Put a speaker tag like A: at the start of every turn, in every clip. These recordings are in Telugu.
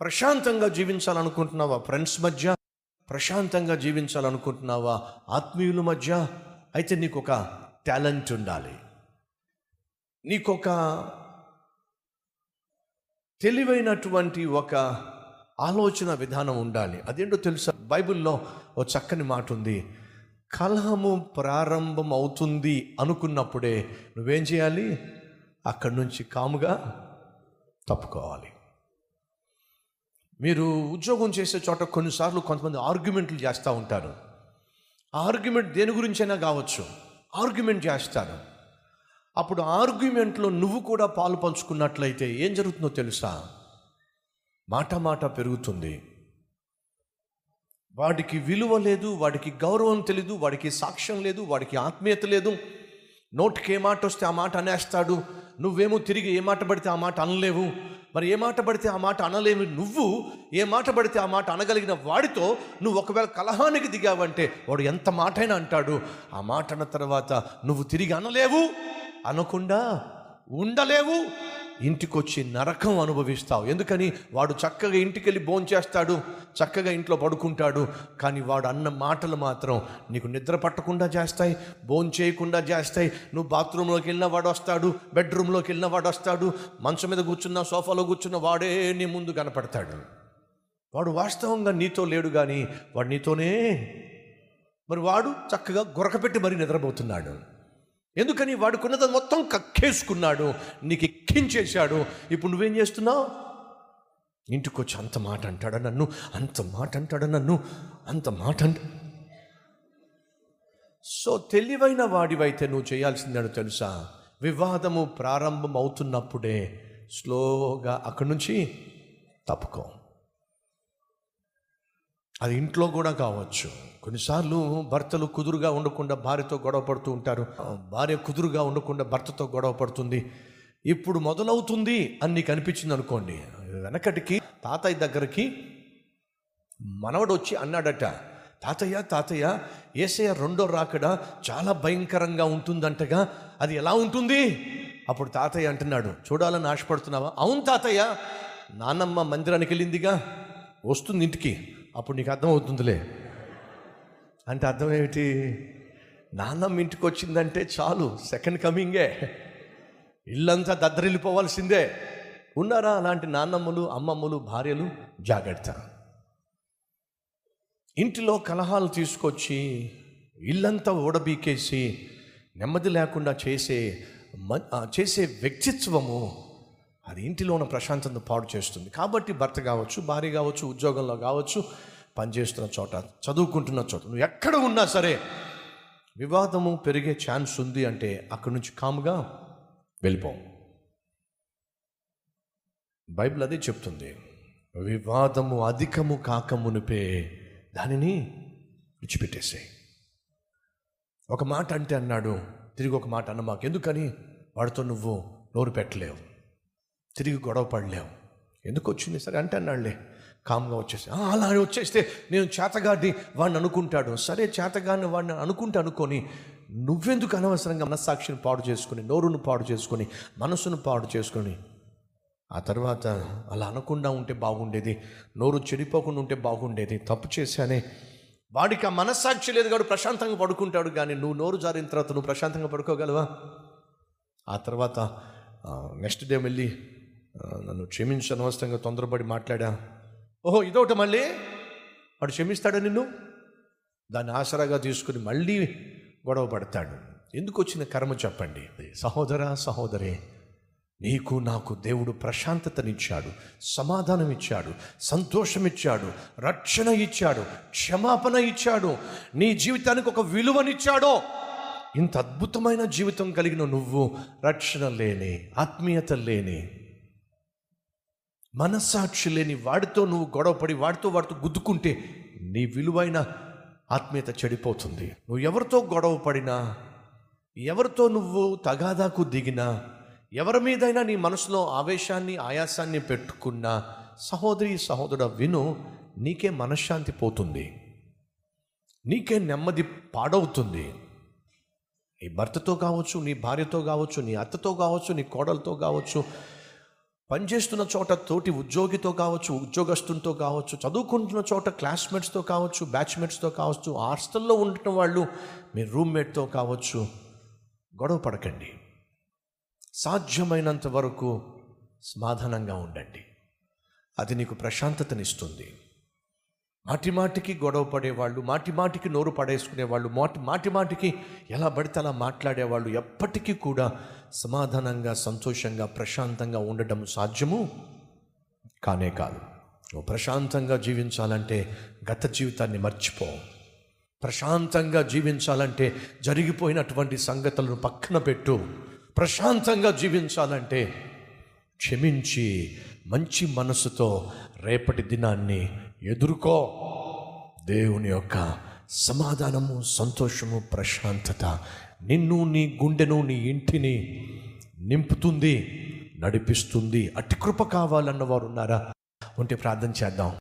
A: ప్రశాంతంగా జీవించాలనుకుంటున్నావా? ఫ్రెండ్స్ మధ్య ప్రశాంతంగా జీవించాలనుకుంటున్నావా? ఆత్మీయుల మధ్య? అయితే నీకు ఒక టాలెంట్ ఉండాలి. నీకొక తెలివైనటువంటి ఒక ఆలోచన విధానం ఉండాలి. అదేంటో తెలుసా? బైబిల్లో ఓ చక్కని మాట ఉంది. కలహము ప్రారంభం అవుతుంది అనుకున్నప్పుడే నువ్వేం చేయాలి? అక్కడి నుంచి కాముగా తప్పుకోవాలి. మీరు ఉద్యోగం చేసే చోట కొన్నిసార్లు కొంతమంది ఆర్గ్యుమెంట్లు చేస్తూ ఉంటారు. ఆ ఆర్గ్యుమెంట్ దేని గురించైనా కావచ్చు. ఆర్గ్యుమెంట్ చేస్తారు. అప్పుడు ఆర్గ్యుమెంట్లో నువ్వు కూడా పాలు పంచుకున్నట్లయితే ఏం జరుగుతుందో తెలుసా? మాట మాట పెరుగుతుంది. వాడికి విలువ లేదు వాడికి గౌరవం తెలీదు వాడికి సాక్ష్యం లేదు వాడికి ఆత్మీయత లేదు. నోటికి ఏ మాట వస్తే ఆ మాట అనేస్తాడు. నువ్వేమో తిరిగి ఏ మాట పడితే ఆ మాట అనలేవు. మరి ఏ మాట పడితే ఆ మాట అనలేవు నువ్వు ఏ మాట పడితే ఆ మాట అనగలిగిన వాడితో నువ్వు ఒకవేళ కలహానికి దిగావంటే వాడు ఎంత మాటైనా అంటాడు. ఆ మాట అన్న తర్వాత నువ్వు తిరిగి అనలేవు అనకుండా ఉండలేవు. ఇంటికొచ్చి నరకం అనుభవిస్తావు. ఎందుకని? వాడు చక్కగా ఇంటికి వెళ్ళి భోంచేస్తాడు చక్కగా ఇంట్లో పడుకుంటాడు కానీ వాడు అన్న మాటలు మాత్రం నీకు నిద్ర పట్టకుండా చేస్తాయి భోం చేయకుండా చేస్తాయి. నువ్వు బాత్రూంలోకి వెళ్ళిన వాడు వస్తాడు బెడ్రూమ్లోకి వెళ్ళిన వాడు వస్తాడు మంచం మీద కూర్చున్న సోఫాలో కూర్చున్న వాడే నీ ముందు కనపడతాడు. వాడు వాస్తవంగా నీతో లేడు కానీ వాడు నీతోనే. మరి వాడు చక్కగా గొరకపెట్టి మరీ నిద్రపోతున్నాడు. ఎందుకని వాడుకున్నది మొత్తం కక్కేసుకున్నాడు నీకు ఎక్కించేశాడు. ఇప్పుడు నువ్వేం చేస్తున్నావు? ఇంటికి వచ్చి అంత మాట అంటాడా నన్ను? అంత మాట అంటాడా నన్ను? అంత మాట అంట సో తెలివైన వాడివైతే నువ్వు చేయాల్సిందని తెలుసా? వివాదము ప్రారంభం అవుతున్నప్పుడే స్లోగా అక్కడి నుంచి తప్పుకో. అది ఇంట్లో కూడా కావచ్చు. కొన్నిసార్లు భర్తలు కుదురుగా ఉండకుండా భార్యతో గొడవ పడుతూ ఉంటారు. భార్య కుదురుగా ఉండకుండా భర్తతో గొడవ పడుతుంది. ఇప్పుడు మొదలవుతుంది అని నీకు అనిపించింది అనుకోండి. వెనకటికి తాతయ్య దగ్గరికి మనవడు వచ్చి అన్నాడట తాతయ్య తాతయ్య ఏసయ్య రెండో రాకడ చాలా భయంకరంగా ఉంటుందంటగా అది ఎలా ఉంటుంది? అప్పుడు తాతయ్య అంటున్నాడు చూడాలని ఆశపడుతున్నావా? అవును తాతయ్య నాన్నమ్మ మందిరానికి వెళ్ళిందిగా వస్తుంది ఇంటికి. అప్పుడు నీకు అర్థమవుతుందిలే. అంటే అర్థం ఏమిటి? నాన్నమ్మ ఇంటికి వచ్చిందంటే చాలు సెకండ్ కమింగే ఇల్లంతా దద్దరిల్లిపోవాల్సిందే. ఉన్నారా అలాంటి నాన్నమ్మలు అమ్మమ్మలు భార్యలు? జాగ్రత్త. ఇంటిలో కలహాలు తీసుకొచ్చి ఇల్లంతా ఓడబీకేసి నెమ్మది లేకుండా చేసే మ- చేసే వ్యక్తిత్వము అది ఇంటిలో ఉన్న ప్రశాంతతను పాడు చేస్తుంది. కాబట్టి భర్త కావచ్చు భార్య కావచ్చు ఉద్యోగంలో కావచ్చు పనిచేస్తున్న చోట చదువుకుంటున్న చోట నువ్వు ఎక్కడ ఉన్నా సరే వివాదము పెరిగే ఛాన్స్ ఉంది అంటే అక్కడి నుంచి కాముగా వెళ్ళిపో. బైబిల్ అదే చెప్తుంది. వివాదము అధికము కాకమునిపే దానిని విడిచిపెట్టేసాయి. ఒక మాట అంటే అన్నాడు తిరిగి ఒక మాట అన్న మాకు ఎందుకని వాడితో నువ్వు నోరు పెట్టలేవు. తిరిగి గొడవ పడలేవు ఎందుకు వచ్చింది సరే అంటే అన్నాడులే కామ్గా వచ్చేసి అలా వచ్చేస్తే నేను చేతగాడిని వాడిని అనుకుంటాడు. సరే చేతగాడిని వాడిని అనుకుంటే అనుకొని నువ్వెందుకు అనవసరంగా మనస్సాక్షిని పాడు చేసుకుని నోరును పాడు చేసుకొని మనసును పాడు చేసుకొని ఆ తర్వాత అలా అనకుండా ఉంటే బాగుండేది నోరు చెడిపోకుండా ఉంటే బాగుండేది తప్పు చేశానే వాడికి ఆ మనస్సాక్షి లేదు కాడు ప్రశాంతంగా పడుకుంటాడు కానీ నువ్వు నోరు జారిన తర్వాత నువ్వు ప్రశాంతంగా పడుకోగలవా? ఆ తర్వాత నెక్స్ట్ డే వెళ్ళి నన్ను క్షమించి అనవసరంగా తొందరపడి మాట్లాడా. ఓహో ఇదొకటి మళ్ళీ? వాడు క్షమిస్తాడా నిన్ను? దాన్ని ఆసరాగా తీసుకుని మళ్ళీ గొడవ పడతాడు. ఎందుకు వచ్చిన కర్మ చెప్పండి? సహోదర సహోదరే నీకు నాకు దేవుడు ప్రశాంతతనిచ్చాడు సమాధానం ఇచ్చాడు సంతోషం ఇచ్చాడు రక్షణ ఇచ్చాడు క్షమాపణ ఇచ్చాడు నీ జీవితానికి ఒక విలువనిచ్చాడో! ఇంత అద్భుతమైన జీవితం కలిగిన నువ్వు రక్షణ లేని ఆత్మీయత లేని మనస్సాక్షి లేని వాడితో నువ్వు గొడవపడి వాడితో వాడితో గుద్దుకుంటే నీ విలువైన ఆత్మీయత చెడిపోతుంది. నువ్వు ఎవరితో గొడవ పడినా ఎవరితో నువ్వు తగాదాకు దిగినా ఎవరి మీదైనా నీ మనసులో ఆవేశాన్ని ఆయాసాన్ని పెట్టుకున్నా సహోదరి సహోదరుడ విను నీకే మనశ్శాంతి పోతుంది. నీకే నెమ్మది పాడవుతుంది. నీ భర్తతో కావచ్చు నీ భార్యతో కావచ్చు నీ అత్తతో కావచ్చు నీ కోడలతో కావచ్చు పనిచేస్తున్న చోట తోటి ఉద్యోగితో కావచ్చు ఉద్యోగస్తులతో కావచ్చు చదువుకుంటున్న చోట క్లాస్మేట్స్తో కావచ్చు బ్యాచ్మేట్స్తో కావచ్చు హాస్టల్లో ఉంటున్న వాళ్ళు మీ రూమ్మేట్తో కావచ్చు గొడవ పడకండి. సాధ్యమైనంత వరకు సమాధానంగా ఉండండి. అది నీకు ప్రశాంతతనిస్తుంది. మాటి మాటికి గొడవ పడేవాళ్ళు మాటి మాటికి నోరు పడేసుకునేవాళ్ళు మాటి మాటి మాటికి ఎలా పడితే అలా మాట్లాడేవాళ్ళు ఎప్పటికీ కూడా సమాధానంగా సంతోషంగా ప్రశాంతంగా ఉండడం సాధ్యము కానే కాదు. నువ్వు ప్రశాంతంగా జీవించాలంటే గత జీవితాన్ని మర్చిపో. ప్రశాంతంగా జీవించాలంటే జరిగిపోయినటువంటి సంగతులను పక్కన పెట్టు. ప్రశాంతంగా జీవించాలంటే క్షమించి మంచి మనసుతో రేపటి దినాన్ని ఎదుర్కో. దేవుని యొక్క సమాధానము సంతోషము ప్రశాంతత నిన్ను నీ గుండెను నీ ఇంటిని నింపుతుంది నడిపిస్తుంది. అట్టి కృప కావాలన్న వారు ఉన్నారా? ఉంటే ప్రార్థన చేద్దాం.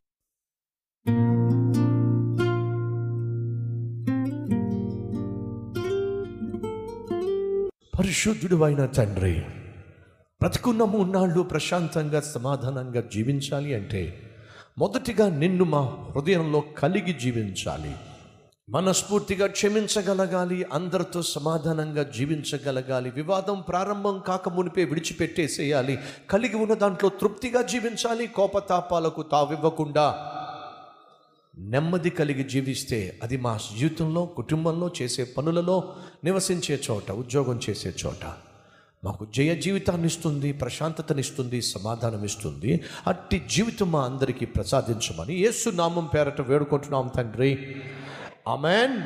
A: పరిశుద్ధుడు అయిన తండ్రి బ్రతుకున్న మూన్నాళ్ళు ప్రశాంతంగా సమాధానంగా జీవించాలి అంటే మొదటిగా నిన్ను మా హృదయంలో కలిగి జీవించాలి. మనస్ఫూర్తిగా క్షమించగలగాలి అందరితో సమాధానంగా జీవించగలగాలి వివాదం ప్రారంభం కాక మునిపే విడిచిపెట్టేసేయాలి కలిగి ఉన్న దాంట్లో తృప్తిగా జీవించాలి కోపతాపాలకు తావివ్వకుండా నెమ్మది కలిగి జీవిస్తే అది మా జీవితంలో కుటుంబంలో చేసే పనులలో నివసించే చోట ఉద్యోగం చేసే చోట. మాకు జయ జీవితాన్ని ఇస్తుంది ప్రశాంతతనిస్తుంది సమాధానం ఇస్తుంది. అట్టి జీవితం మా అందరికీ ప్రసాదించమని యేసు నామం పేరట వేడుకుంటున్నాం తండ్రి. ఆమెన్.